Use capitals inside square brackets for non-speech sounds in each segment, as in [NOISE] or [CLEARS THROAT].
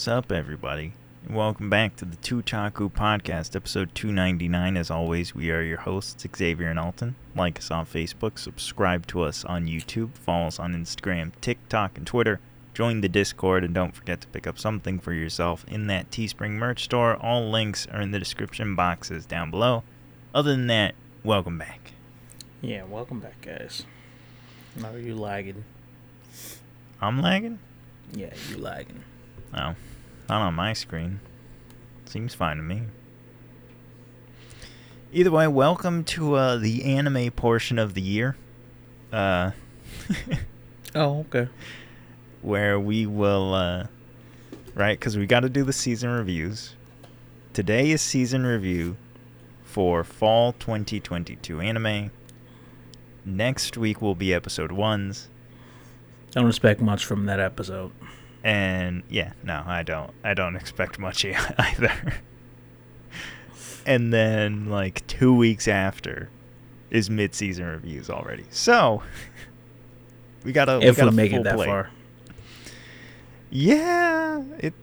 What's up, everybody? And welcome back to the Two Chaku Podcast, episode 299. As always, we are your hosts, Xavier and Alton. Like us on Facebook, subscribe to us on YouTube, follow us on Instagram, TikTok, and Twitter. Join the Discord, and don't forget to pick up something for yourself in that Teespring merch store. All links are in the description boxes down below. Other than that, welcome back. Yeah, welcome back, guys. How are you lagging? I'm lagging? Yeah, you lagging. Oh, not on my screen. Seems fine to me. Either way, welcome to uh, the anime portion of the year. Uh, [LAUGHS] Oh, okay. where we will, uh, right? Because we got to do the season reviews. Today is season review for fall 2022 anime. Next week will be episode ones. Don't expect much from that episode. And yeah, no, I don't. I don't expect much [LAUGHS] either. and then like two weeks after is mid-season reviews already. So [LAUGHS] we gotta. we gotta we make it that plate. far. Yeah, it.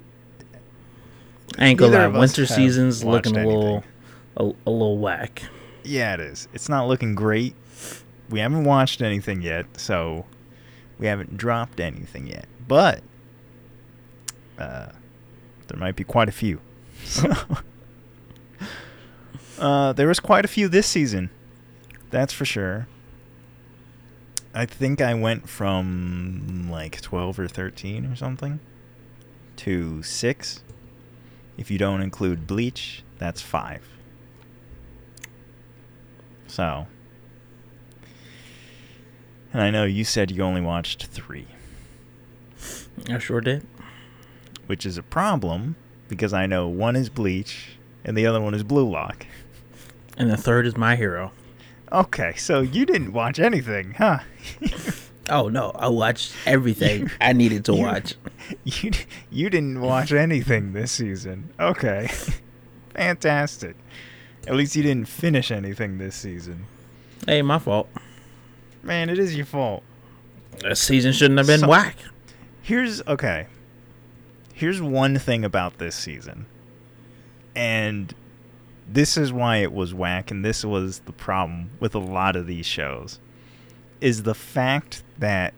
I ain't gonna lie, winter season's looking a little, a, a little whack. Yeah, it is. It's not looking great. We haven't watched anything yet, so we haven't dropped anything yet. But uh, there might be quite a few. So, [LAUGHS] uh, there was quite a few this season. That's for sure. I think I went from like 12 or 13 or something to 6. If you don't include Bleach, that's 5. So. And I know you said you only watched 3, I sure did. Which is a problem because I know one is Bleach and the other one is Blue Lock. And the third is my hero. Okay, so you didn't watch anything, huh? [LAUGHS] Oh no, I watched everything I needed to [LAUGHS] You- watch. [LAUGHS] You you didn't watch anything this season. Okay. Fantastic. At least you didn't finish anything this season. Hey, my fault. Man, it is your fault. The season shouldn't have been So- whack. Here's okay. Here's one thing about this season. And this is why it was whack and this was the problem with a lot of these shows is the fact that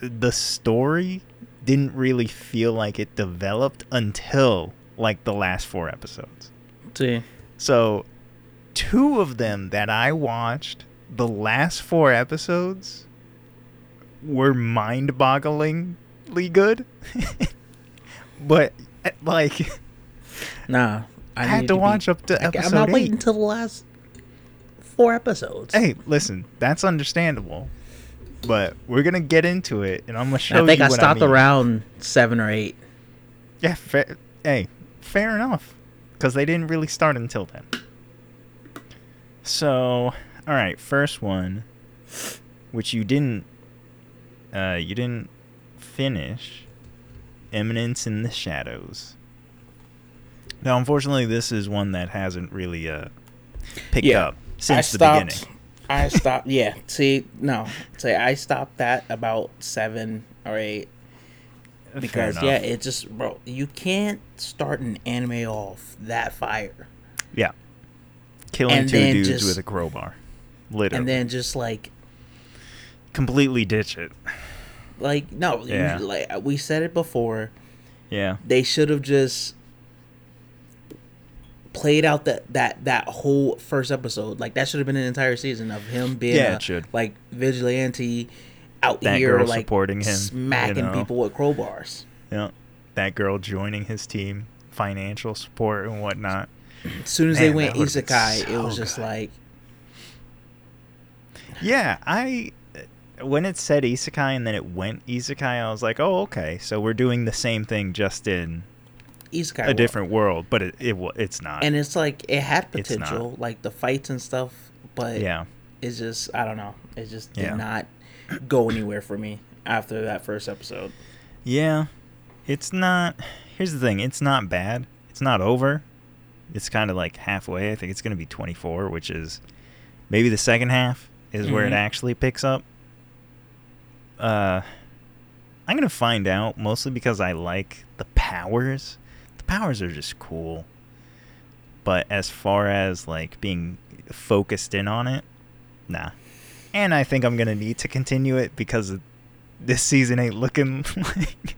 the story didn't really feel like it developed until like the last four episodes. See, So, two of them that I watched, the last four episodes were mind-bogglingly good. [LAUGHS] but like nah. I, I had need to be- watch up to I, episode I'm not eight. waiting until the last four episodes. Hey, listen, that's understandable. But we're going to get into it and I'm going to show you. I think you I what stopped mean. around seven or eight. Yeah, fa- hey, fair enough. Because they didn't really start until then. So, all right, first one, which you didn't, uh, you didn't finish, Eminence in the Shadows. Now, unfortunately, this is one that hasn't really uh picked Yeah, up since the stopped, beginning. I [LAUGHS] stopped. Yeah. See, no. See, I stopped that about seven or eight because yeah, it just bro, you can't start an anime off that fire yeah, killing and two dudes just- with a crowbar, literally, and then just like completely ditch it. Like no, you- Yeah. like we said it before. Yeah, They should have just played out that that that whole first episode. Like that should have been an entire season of him being Yeah, a, like vigilante out That here girl like supporting him, you smacking know. people with crowbars. Yeah, that girl joining his team, financial support and whatnot. As soon as Man, they went that would've been isekai, it was just good. like Yeah, I when it said isekai and then it went isekai, I was like, oh, okay, so we're doing the same thing just in isekai. a world. different world, but it, it it's not. and it's like it had potential, like the fights and stuff, but yeah, it's just I don't know. It just did Yeah. not go anywhere for me after that first episode. yeah, it's not. Here's the thing: it's not bad. It's not over. It's kind of like halfway. I think it's going to be 24, which is maybe the second half is where it Mhm. actually picks up. Uh, I'm gonna find out mostly because I like the powers, the powers are just cool. But as far as like being focused in on it, nah. And I think I'm gonna need to continue it because this season ain't looking [LAUGHS] like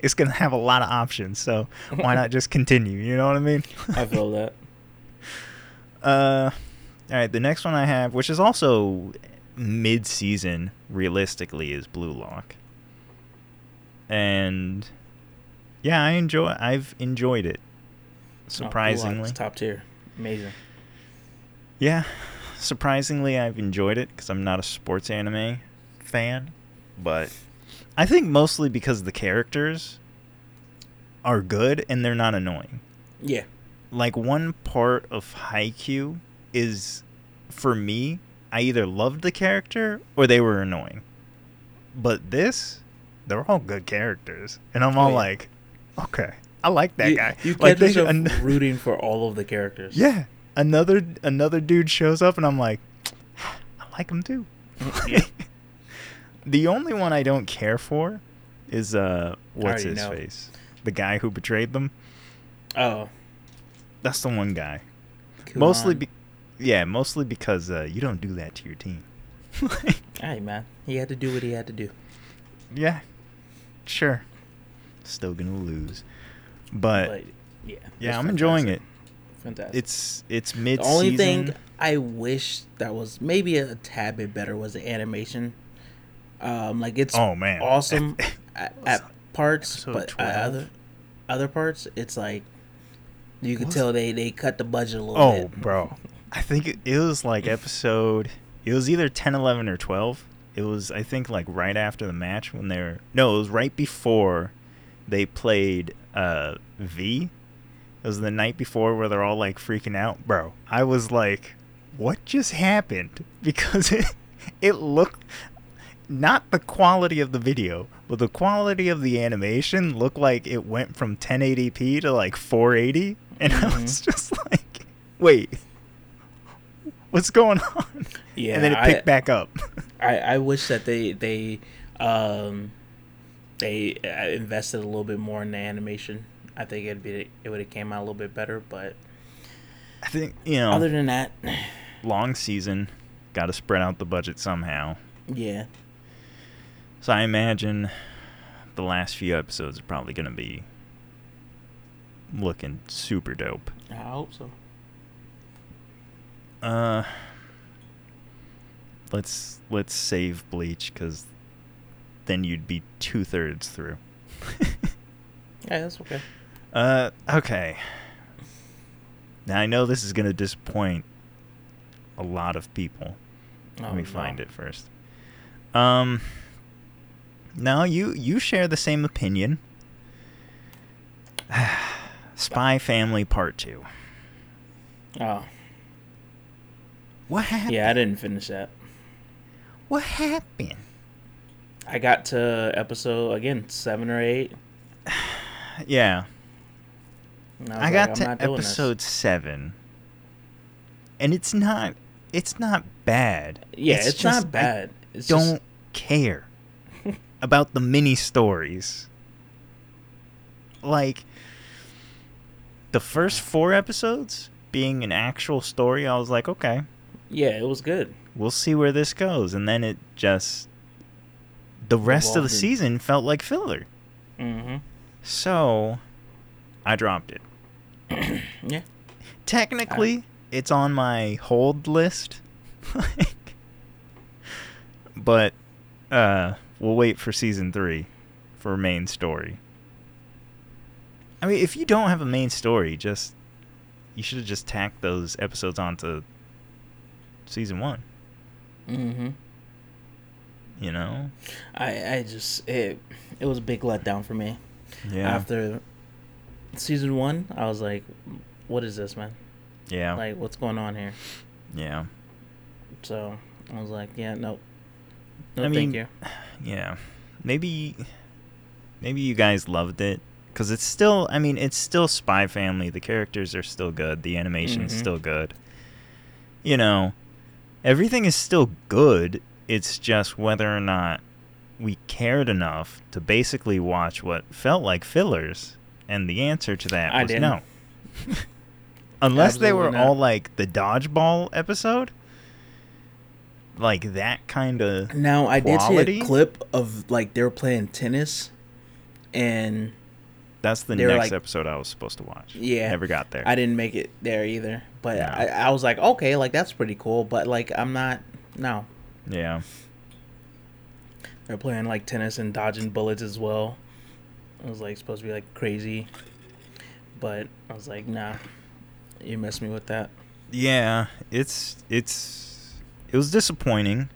it's gonna have a lot of options. So why not just continue? You know what I mean? I feel [LAUGHS] that. Uh, all right. The next one I have, which is also mid-season, realistically, is Blue Lock. And yeah, I enjoy. I've enjoyed it. Oh, surprisingly, oh, top tier, amazing. Yeah, surprisingly, I've enjoyed it because I'm not a sports anime fan, but I think mostly because the characters are good and they're not annoying. Yeah. Like one part of Haikyuu is for me, I either loved the character or they were annoying. But this, they're all good characters. And I'm all oh, yeah. like, okay, I like that you, guy. You like yourself [LAUGHS] an- rooting for all of the characters. [LAUGHS] Yeah. Another another dude shows up and I'm like, [SIGHS] I like him too. [LAUGHS] the only one I don't care for is uh what's his know. face? The guy who betrayed them. Oh. That's the one guy. Mostly be- yeah, mostly because uh, you don't do that to your team. [LAUGHS] hey man, he had to do what he had to do. Yeah, sure. Still gonna lose, but, but yeah, yeah, I'm enjoying it. Fantastic. It's it's mid. The only thing I wish that was maybe a tad bit better was the animation. Um, like it's oh man, awesome [LAUGHS] at, at parts, but at other other parts, it's like you could tell they they cut the budget a little oh, bit. Oh, bro, [LAUGHS] I think it, it was like episode. It was either 10, 11, or twelve. It was I think like right after the match when they were no, it was right before they played uh, V. It was the night before where they're all like freaking out, bro. I was like, what just happened? [LAUGHS] Because it it looked not the quality of the video, but the quality of the animation looked like it went from 1080p to like 480, and mm-hmm. I was [LAUGHS] just like, wait, what's going on? Yeah, and then it picked I, back up. I I wish that they they um they uh, invested a little bit more in the animation. I think it'd be it would have came out a little bit better, but I think you know. Other than that, [SIGHS] long season, got to spread out the budget somehow. Yeah. So I imagine the last few episodes are probably going to be looking super dope. I hope so. Uh, let's let's save Bleach because then you'd be two thirds through. [LAUGHS] yeah, that's okay. Uh, okay. Now I know this is gonna disappoint a lot of people. Oh, Let me no. find it first. Um. No, you you share the same opinion. [SIGHS] Spy Family Part Two. Oh. What happened? Yeah, I didn't finish that. What happened? I got to episode again seven or eight. [SIGHS] yeah. I, I got to episode seven, and it's not. It's not bad. Yeah, it's, it's just, not bad. It's don't just... care [LAUGHS] about the mini stories. Like the first four episodes being an actual story, I was like, okay. Yeah, it was good. We'll see where this goes. And then it just the rest of the season felt like filler. Mm-hmm. So I dropped it. [CLEARS THROAT] yeah. Technically, I... it's on my hold list. [LAUGHS] but uh we'll wait for season three for main story. I mean, if you don't have a main story, just you should have just tacked those episodes onto season one. Mm-hmm. You know, I I just it it was a big letdown for me. Yeah. After season one, I was like, "What is this, man? Yeah. Like, what's going on here?" Yeah. So I was like, "Yeah, nope." No, I mean, thank you. [SIGHS] Yeah, maybe, maybe you guys loved it because it's still. I mean, it's still Spy Family. The characters are still good. The animation's mm-hmm. still good. You know, everything is still good. It's just whether or not we cared enough to basically watch what felt like fillers, and the answer to that I was didn't. no. [LAUGHS] Unless they were not. all like the dodgeball episode, like that kind of. Now I did Quality? see a clip of like they were playing tennis, and That's the They next like- episode I was supposed to watch. Yeah. never got there. I didn't make it there either. But No. I, I was like, okay, like that's pretty cool. But like I'm not. No, yeah, they're playing like tennis and dodging bullets as well. It was like supposed to be like crazy, but I was like, nah, you messed me with that. yeah. It's it's it was disappointing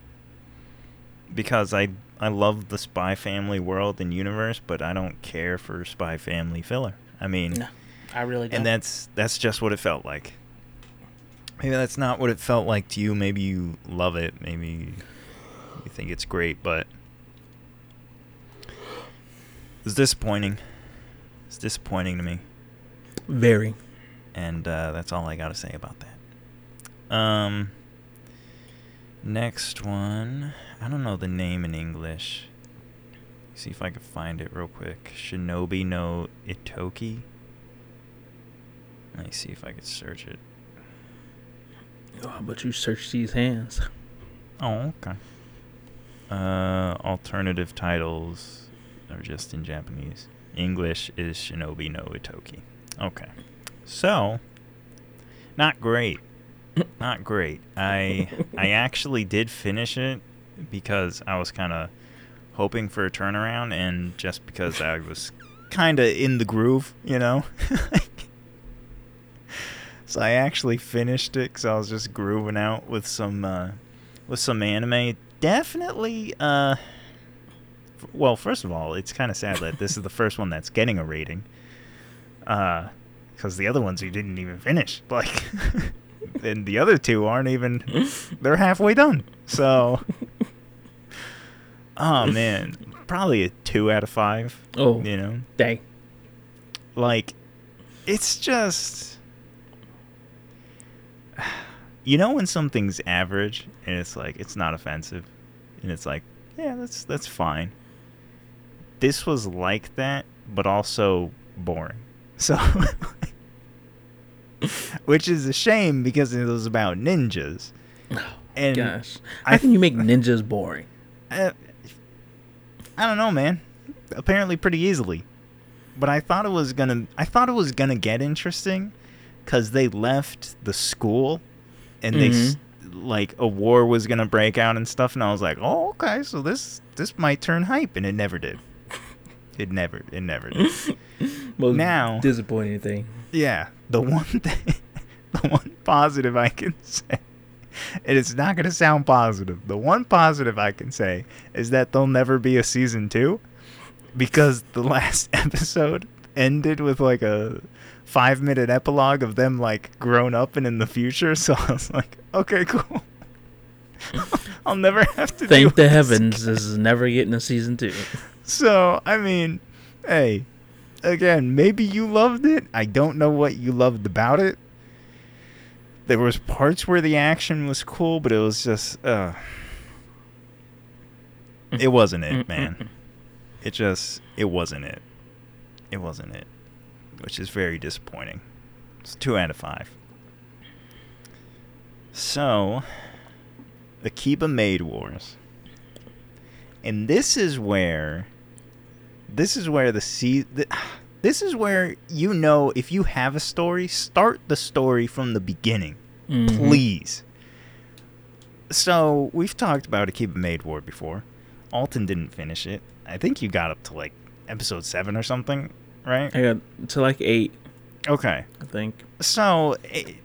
because I I love the Spy Family world and universe, but I don't care for Spy Family filler. I mean, No, I really don't. and that's that's just what it felt like. Maybe that's not what it felt like to you. Maybe you love it. Maybe you think it's great, but it's disappointing. It's disappointing to me, very. and uh, that's all I got to say about that. Um, next one, I don't know the name in English. See if I can find it real quick. Shinobi no Ittoki. Let me see if I could search it. Oh, but you search these hands. Oh, okay. Uh, alternative titles are just in Japanese. English is Shinobi no Ittoki. Okay. So, not great. Not great. I I actually did finish it because I was kind of hoping for a turnaround and just because I was kind of in the groove, you know. [LAUGHS] so I actually finished it cuz I was just grooving out with some uh with some anime. Definitely uh f- well, first of all, it's kind of sad that this is the first one that's getting a rating. Uh cuz the other ones you didn't even finish. Like [LAUGHS] and the other two aren't even they're halfway done. So Oh man, probably a 2 out of 5, Oh, you know. dang. Like it's just you know when something's average and it's like it's not offensive and it's like yeah that's that's fine this was like that but also boring [LAUGHS] so [LAUGHS] which is a shame because it was about ninjas and Gosh, I how can you make ninjas boring? [LAUGHS] uh, I don't know, man. Apparently, pretty easily. But I thought it was gonna. I thought it was gonna get interesting, cause they left the school, and they like a war was gonna break out and stuff. And I was like, oh, okay, so this this might turn hype, and it never did. [LAUGHS] It never. It never did. Most Now- disappointing thing. Yeah, the one [LAUGHS] thing, the one positive I can say, and it's not gonna sound positive. The one positive I can say is that there'll never be a season two, because the last [LAUGHS] episode ended with like a five minute epilogue of them like grown up and in the future. [LAUGHS] So I was like, okay, cool. I'll never have to. Thank the heavens, again. this is never getting a season two. So, I mean, hey, again, maybe you loved it. I don't know what you loved about it. There was parts where the action was cool, but it was just uh it wasn't it, man. It just it wasn't it. It wasn't it. Which is very disappointing. It's 2 out of 5. So, Akiba Maid Wars. And this is where this is where the the, this is where you know if you have a story, start the story from the beginning. Mhm. Please. So, we've talked about a Akiba Maid War before. Alton didn't finish it. I think you got up to like episode 7 or something, right? I got to like eight, Okay. I think. So it,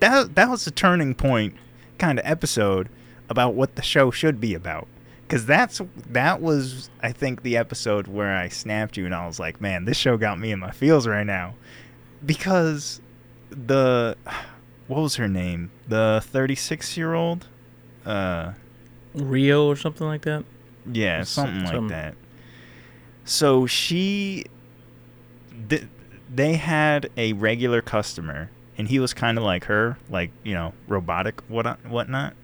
that that was a turning point kind of episode about what the show should be about. Cause that's that was I think the episode where I snapped you and I was like, man, this show got me in my feels right now, because the what was her name? The thirty six year old, uh, Rio or something like that. yeah, S- something like that. So she, th- they had a regular customer, and he was kind of like her, like you know, robotic what whatnot.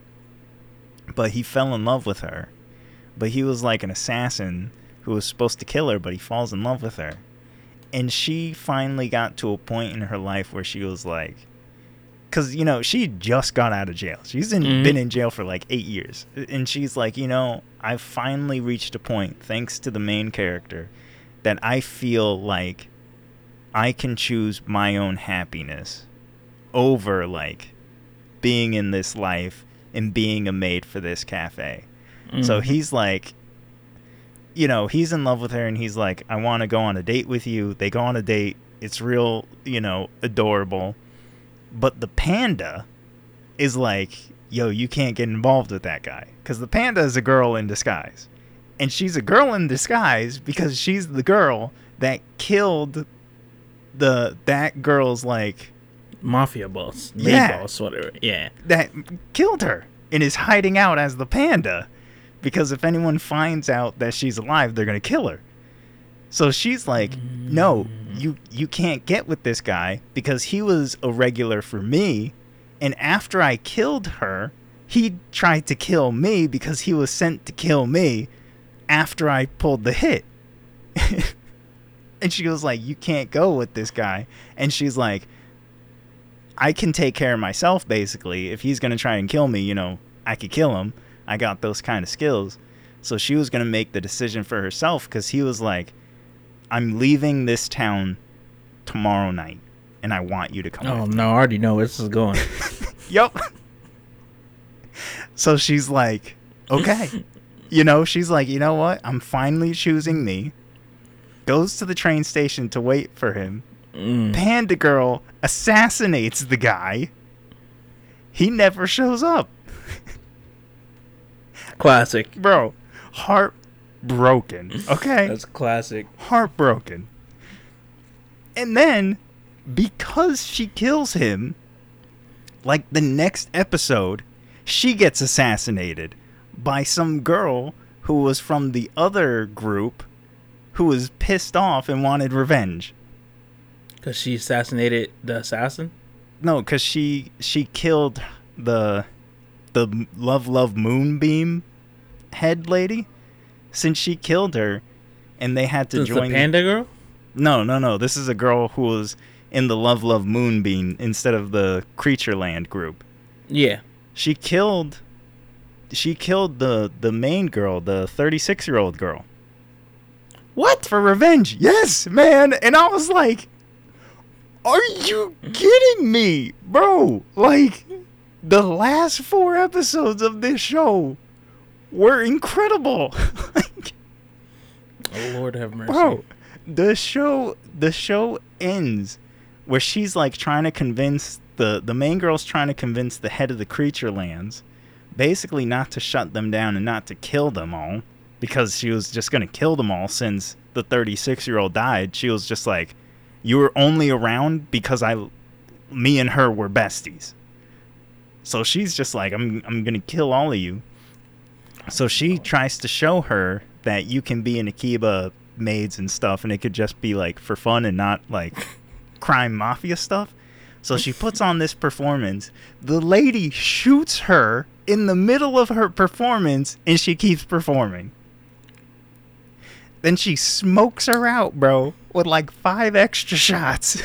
But he fell in love with her, but he was like an assassin who was supposed to kill her, but he falls in love with her. And she finally got to a point in her life where she was like, because you know she just got out of jail. She's in, Mhm. been in jail for like eight years, and she's like, you know, I've finally reached a point, thanks to the main character, that I feel like I can choose my own happiness over like being in this life and being a maid for this cafe. So Mhm. he's like, you know, he's in love with her and he's like, I want to go on a date with you. They go on a date. It's real, you know, adorable. But the panda is like, yo, you can't get involved with that guy. Because the panda is a girl in disguise. And she's a girl in disguise because she's the girl that killed the that girl's like mafia boss, Yeah. boss, whatever. Yeah. that killed her and is hiding out as the panda because if anyone finds out that she's alive they're going to kill her so she's like no mm. you you can't get with this guy because he was a regular for me and after i killed her he tried to kill me because he was sent to kill me after i pulled the hit [LAUGHS] and she was like you can't go with this guy and she's like I can take care of myself basically. If he's going to try and kill me, you know, I could kill him. I got those kind of skills. So she was going to make the decision for herself cuz he was like I'm leaving this town tomorrow night and I want you to come Oh no, I already know where this is going. [LAUGHS] yep. so she's like, "Okay." [LAUGHS] you know, she's like, "You know what? I'm finally choosing me." Goes to the train station to wait for him. Mm. Panda Girl assassinates the guy. He never shows up. Classic. Bro, heartbroken. [LAUGHS] Okay? That's classic. heartbroken. And then, because she kills him, like the next episode, she gets assassinated by some girl who was from the other group who was pissed off and wanted revenge. Cause she assassinated the assassin. No, because she she killed the the love love moonbeam head lady. Since she killed her, and they had to join. the panda girl. No, no, no. This is a girl who was in the Love Love Moonbeam instead of the Creature Land group. Yeah. She killed she killed the the main girl, the 36-year-old girl. What? For revenge. Yes, man. And I was like, "Are you kidding me, bro? Like the last 4 episodes of this show were incredible." [LAUGHS] like Oh Lord have mercy. Bro, the show the show ends where she's like trying to convince the the main girl's trying to convince the head of the creature lands basically not to shut them down and not to kill them all because she was just going to kill them all since the 36-year-old died. She was just like you were only around because I me and her were besties. So she's just like I'm I'm going to kill all of you. So she tries to show her that you can be an Akiba maids and stuff, and it could just be like for fun and not like [LAUGHS] crime mafia stuff. So she puts on this performance. The lady shoots her in the middle of her performance, and she keeps performing. Then she smokes her out, bro, with like five extra [LAUGHS] shots.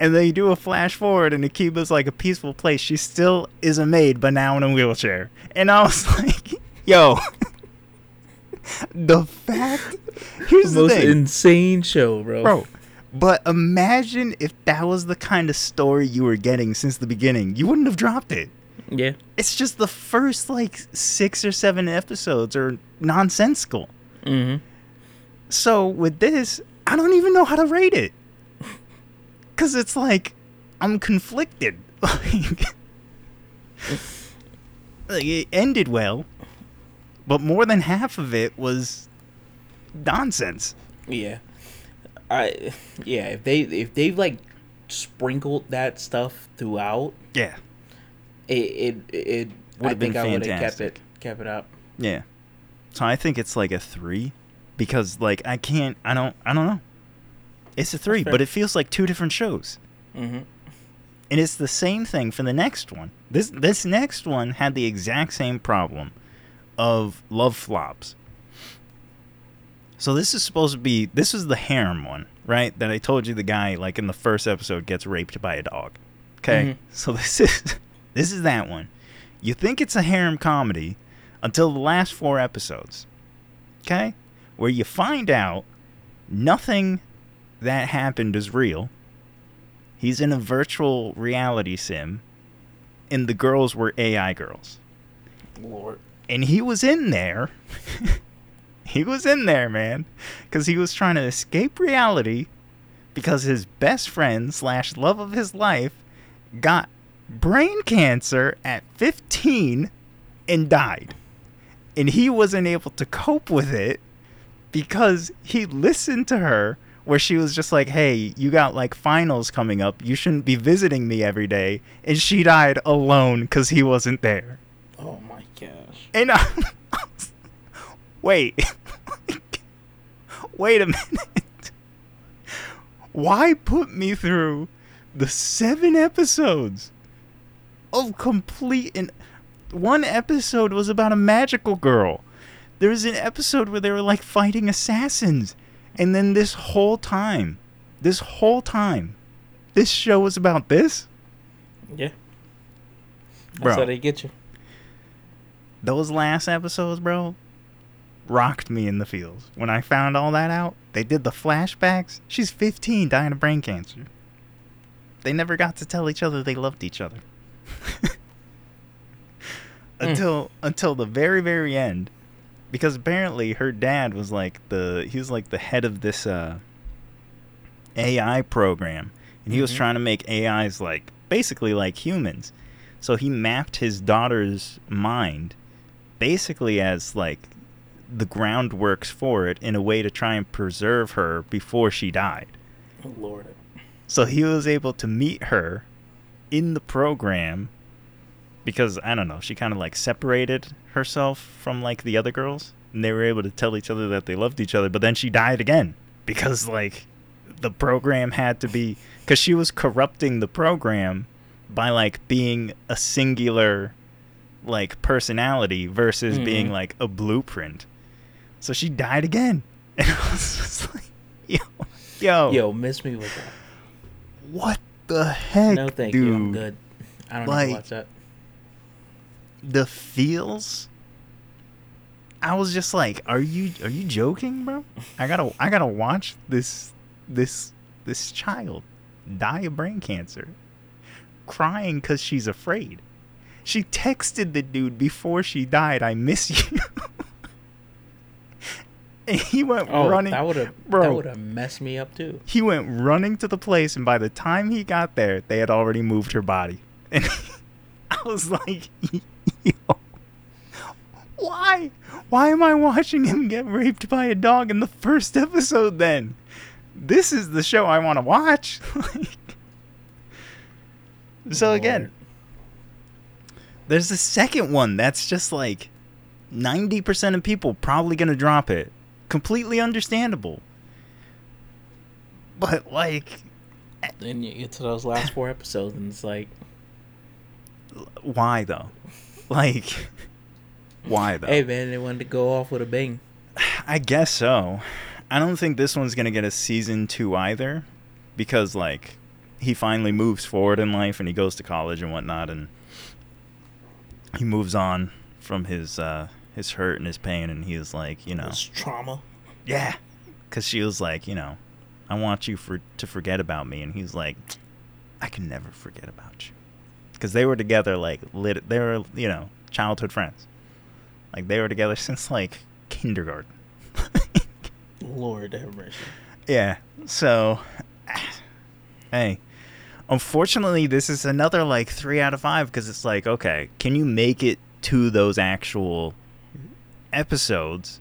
And they do a flash forward, and Akiba's like a peaceful place. She still is a maid, but now in a wheelchair. And I was [LAUGHS] like, yo, the fact. Here's the Most insane show, bro. bro. But imagine if that was the kind of story you were getting since the beginning. You wouldn't have dropped it. Yeah. It's just the first like six or seven episodes are nonsensical. Mm-hmm. So with this, I don't even know how to rate it. Cause it's like I'm conflicted. [LAUGHS] Like, it ended well, but more than half of it was nonsense. Yeah. I yeah, if they if they've like sprinkled that stuff throughout, Yeah. it it, it I Would've been think I would have kept it kept it up. Yeah. So I think it's like a three because like I can't I don't I don't know. It's a three, but it feels like two different shows. Mm-hmm. And it's the same thing for the next one. This this next one had the exact same problem, of love flops. So this is supposed to be this is the harem one, right? That I told you the guy like in the first episode gets raped by a dog. Okay? Mhm. [LAUGHS] So this is this is that one. You think it's a harem comedy until the last 4 episodes. Okay? Where you find out nothing that happened is real. He's in a virtual reality sim and the girls were AI girls Lord. and he was in there. [LAUGHS] he was in there, man, because he was trying to escape reality because his best friend slash love of his life got brain cancer at 15 and died, and he wasn't able to cope with it because he listened to her where she was just like, "Hey, you got like finals coming up. You shouldn't be visiting me every day." And she died alone cuz he wasn't there. Oh my gosh. And [LAUGHS] I, wait, [LAUGHS] wait a minute. Why put me through the seven episodes of complete and one episode was about a magical girl. There was an episode where they were like fighting assassins, and then this whole time, this whole time, this show was about this. Yeah. That's Bro. how they get you. those last episodes, bro, rocked me in the feels. When I found all that out, they did the flashbacks. She's 15, dying of brain cancer. They never got to tell each other they loved each other. [LAUGHS] Mm. until until the very very end because apparently her dad was like the he was like the head of this uh AI program and he was Mhm. trying to make AIs like basically like humans. So he mapped his daughter's mind basically as like the groundworks for it in a way to try and preserve her before she died. Oh, Lord. So he was able to meet her in the program because I don't know, she kind of like separated herself from like the other girls and they were able to tell each other that they loved each other, but then she died again because like the program had to be cuz she was corrupting the program by like being a singular like personality versus being Mhm. like a blueprint. So she died again. [LAUGHS] And I was just like, yo, yo, Yo, miss me with that. what the heck, No, thank dude? you. I'm good. I don't need Like- to watch that. The feels. I was just like, are you are you joking, bro? I gotta I gotta watch this this this child die of brain cancer, crying because she's afraid. She texted the dude before she died, "I miss you," [LAUGHS] and he went Oh, running. that would have that would have messed me up too. He went running to the place, and by the time he got there, they had already moved her body. And [LAUGHS] [LAUGHS] I was like, Yo, why? Why am I watching him get raped by a dog in the first episode then? This is the show I want to watch. [LAUGHS] Like- so again, there's a second one that's just like 90% of people probably going to drop it. Completely understandable. But like then you get to those last four episodes, and it's like, why though? Like why though? hey man, they wanted to go off with a bang. I guess so. I don't think this one's gonna get a season two either, because like he finally moves forward in life and he goes to college and whatnot, and he moves on from his uh, his hurt and his pain, and he was like, you know, It's trauma. yeah, because she was like, you know, I want you for to forget about me, and he's like, I can never forget about you, because they were together like lit. They were you know childhood friends, like they were together [LAUGHS] since like kindergarten. Lord have mercy. Yeah. So, [SIGHS] hey, unfortunately, this is another like three out of five because it's like, okay, can you make it to those actual episodes,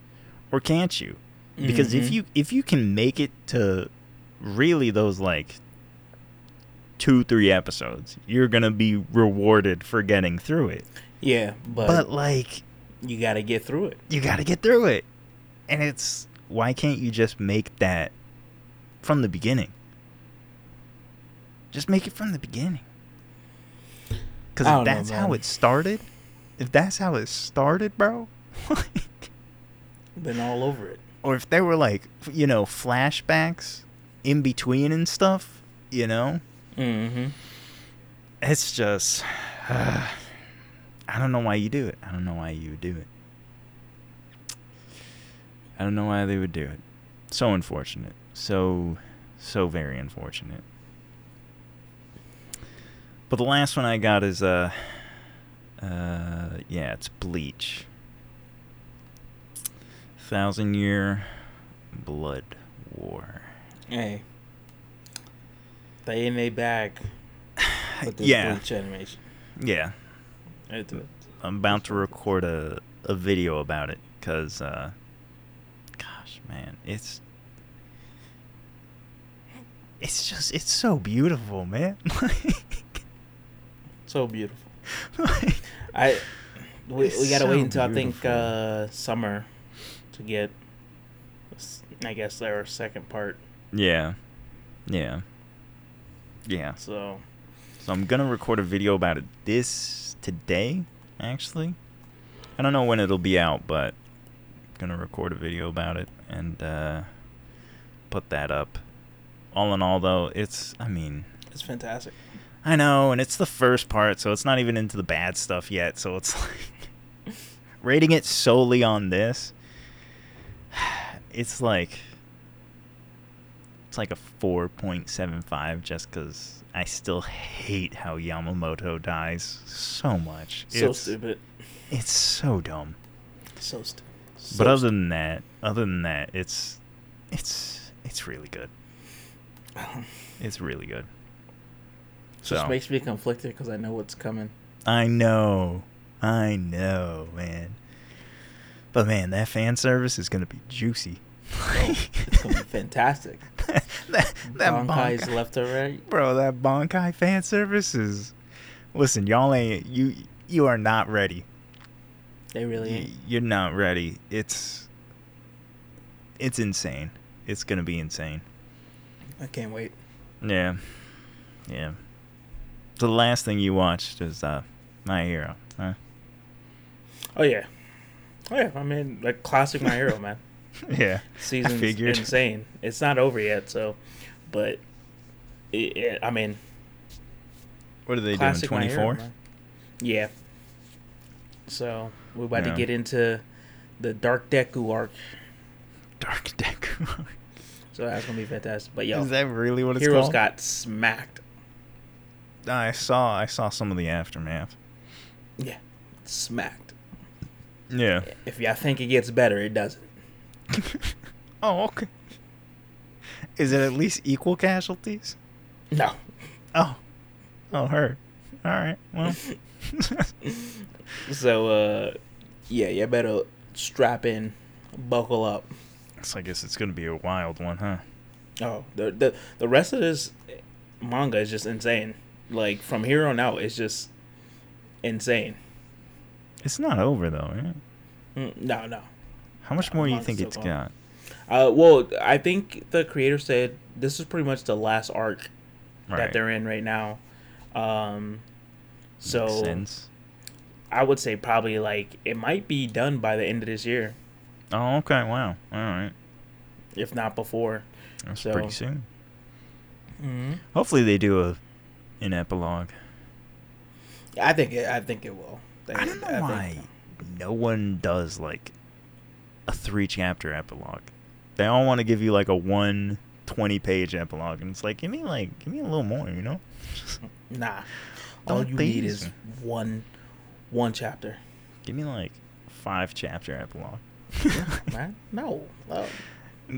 or can't you? Because if Mhm. you if you can make it to really those like two three episodes, you're gonna be rewarded for getting through it. yeah, but, But like, you got to get through it. you got to get through it. And it's why can't you just make that from the beginning? Just make it from the beginning. Because if don't know, that's how it started, if that's how it started, bro, [LAUGHS] Been all over it. or if there were like you know flashbacks in between and stuff, you know, Mm-hmm. it's just [SIGHS] I don't know why you do it. I don't know why you would do it. I don't know why they would do it. So unfortunate. So so very unfortunate. But the last one I got is uh uh yeah, it's Bleach. Thousand Year Blood War. Hey. They in they back with this yeah. bleach animation. Yeah. I'm about to record a, a video about it because, uh, gosh, man, it's it's just it's so beautiful, man. [LAUGHS] so beautiful. [LAUGHS] I we, we gotta so wait until I think uh, summer to get. I guess their second part. yeah, yeah, yeah. So So I'm gonna record a video about it this today, actually. I don't know when it'll be out, but I'm gonna record a video about it and uh, put that up. All in all, though, it's I mean it's fantastic. I know, and it's the first part, so it's not even into the bad stuff yet. So it's [LAUGHS] like rating it solely on this. [SIGHS] It's like it's like a four point seven five, just because I still hate how Yamamoto dies so much. So it's, stupid. It's so dumb. So stupid. So but other than that, other than that, it's it's it's really good. [LAUGHS] It's really good. just So makes me conflicted because I know what's coming. I know. I know, man. But man, that fan service is gonna be juicy. It's gonna be fantastic. [LAUGHS] that that Bankai's Bankai, left or right. bro, that Bankai fan service is. Listen, y'all ain't you. You are not ready. They really ain't. You're not ready. It's. It's insane. It's gonna be insane. I can't wait. Yeah. Yeah. The last thing you watched is uh, My Hero, huh? Oh yeah. Oh yeah. I mean, like classic My Hero, [LAUGHS] man. [LAUGHS] yeah. [LAUGHS] Season's insane. It's not over yet, so, but, it, it, I mean, What are they doing? 24? Yeah. So we're about Yeah. to get into the Dark Deku arc, Dark [LAUGHS] Deku. so that's gonna be fantastic. But yo, Is that really what it's Heroes called? got smacked. I saw I saw some of the aftermath. Yeah, smacked. Yeah. If y'all think it gets better, it doesn't. [LAUGHS] oh, okay. Is it at least equal casualties? No. Oh. Oh, her. All right. Well. [LAUGHS] So uh, yeah, you better strap in, buckle up. so I guess it's gonna be a wild one, huh? Oh, the the the rest of this manga is just insane. Like from here on out, it's just insane. It's not over though, right? Mm, No, no. How much more do you think it's going. got? Uh, well, I think the creator said this is pretty much the last arc Right. that they're in right now. Um, Makes so sense. I would say probably like it might be done by the end of this year, Oh, okay. Wow. All right. if not before. That's So- pretty soon. Mm-hmm. Hopefully they do a an epilogue. I think it, I think it will. I don't know think- why no one does like a three chapter epilogue. They all want to give you like a one 20 page epilogue, and it's like give me like give me a little more, you know? [LAUGHS] Nah. All you need is me. one one chapter. Give me like five chapter epilogue. Man, [LAUGHS] no. Uh,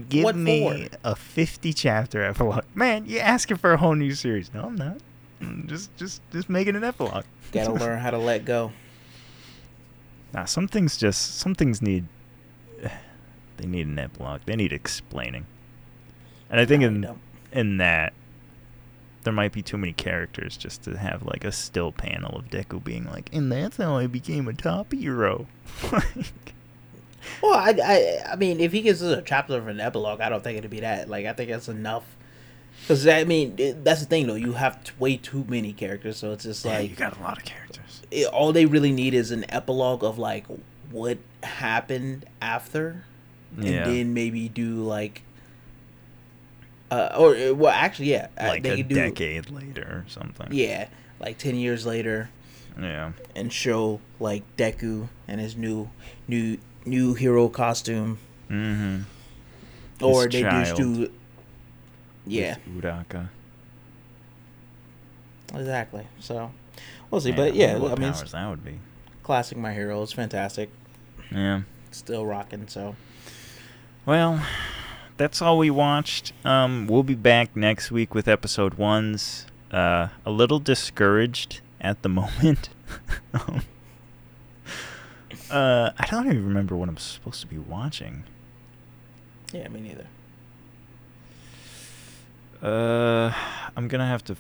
Give What me for? a 50 chapter epilogue. Man, you're asking for a whole new series. No, I'm not. I'm just just just making an epilogue. gotta learn how to let go. [LAUGHS] Nah, some things just some things need they need an epilogue. They need explaining. And I think in you in that there might be too many characters just to have like a still panel of Deku being like, and that's how I became a top hero. [LAUGHS] Like, Well, I, I, I mean, if he gives us a chapter of an epilogue, I don't think it'd be that. Like, I think that's enough. Because I mean, it, that's the thing though. You have t- way too many characters, so it's just yeah, like you got a lot of characters. it, all they really need is an epilogue of like what happened after, Yeah. and then maybe do like. Uh, or uh, well, actually, yeah, uh, like they a could do decade later or something. yeah, like ten years later, Yeah. and show like Deku and his new new new hero costume, Mm-hmm. or His they just do. Yeah, Udaka. exactly. So we'll see, Man, but yeah, what I mean, it's that would be. classic My Hero is fantastic, Yeah. still rocking. So Well, that's all we watched. Um, we'll be back next week with episode ones. Uh, a little discouraged at the [LAUGHS] moment. um, uh, I don't even remember what I'm supposed to be watching. yeah, me neither. Uh, I'm gonna have to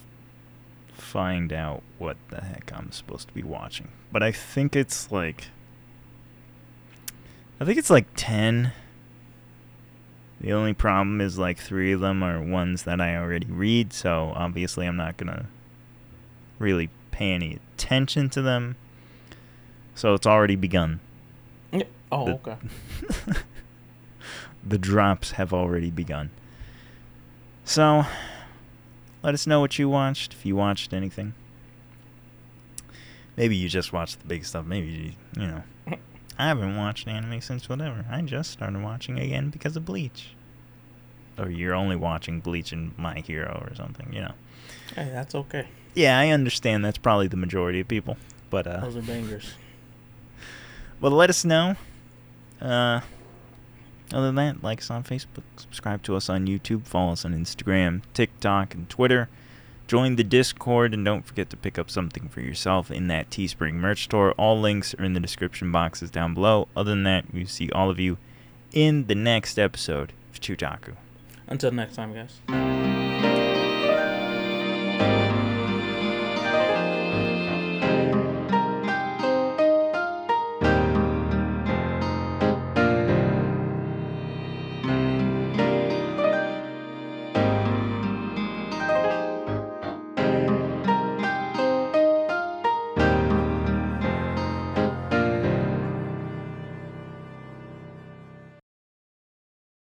find out what the heck I'm supposed to be watching. But I think it's like, I think it's like ten. The only problem is like three of them are ones that I already read, so obviously I'm not gonna really pay any attention to them. So it's already begun. Yeah. Oh, The- okay. [LAUGHS] the drops have already begun. So, let us know what you watched, if you watched anything. Maybe you just watched the big stuff. Maybe, you, you know. [LAUGHS] I haven't watched anime since whatever. I just started watching again because of Bleach. Or you're only watching Bleach and My Hero or something, you know. Hey, that's okay. Yeah, I understand that's probably the majority of people. But, uh. Those are bangers. Well, let us know. Uh, other than that, like us on Facebook, subscribe to us on YouTube, follow us on Instagram, TikTok, and Twitter. Join the Discord, and don't forget to pick up something for yourself in that Teespring merch store. All links are in the description boxes down below. Other than that, we see all of you in the next episode of Chutaku. Until next time, guys.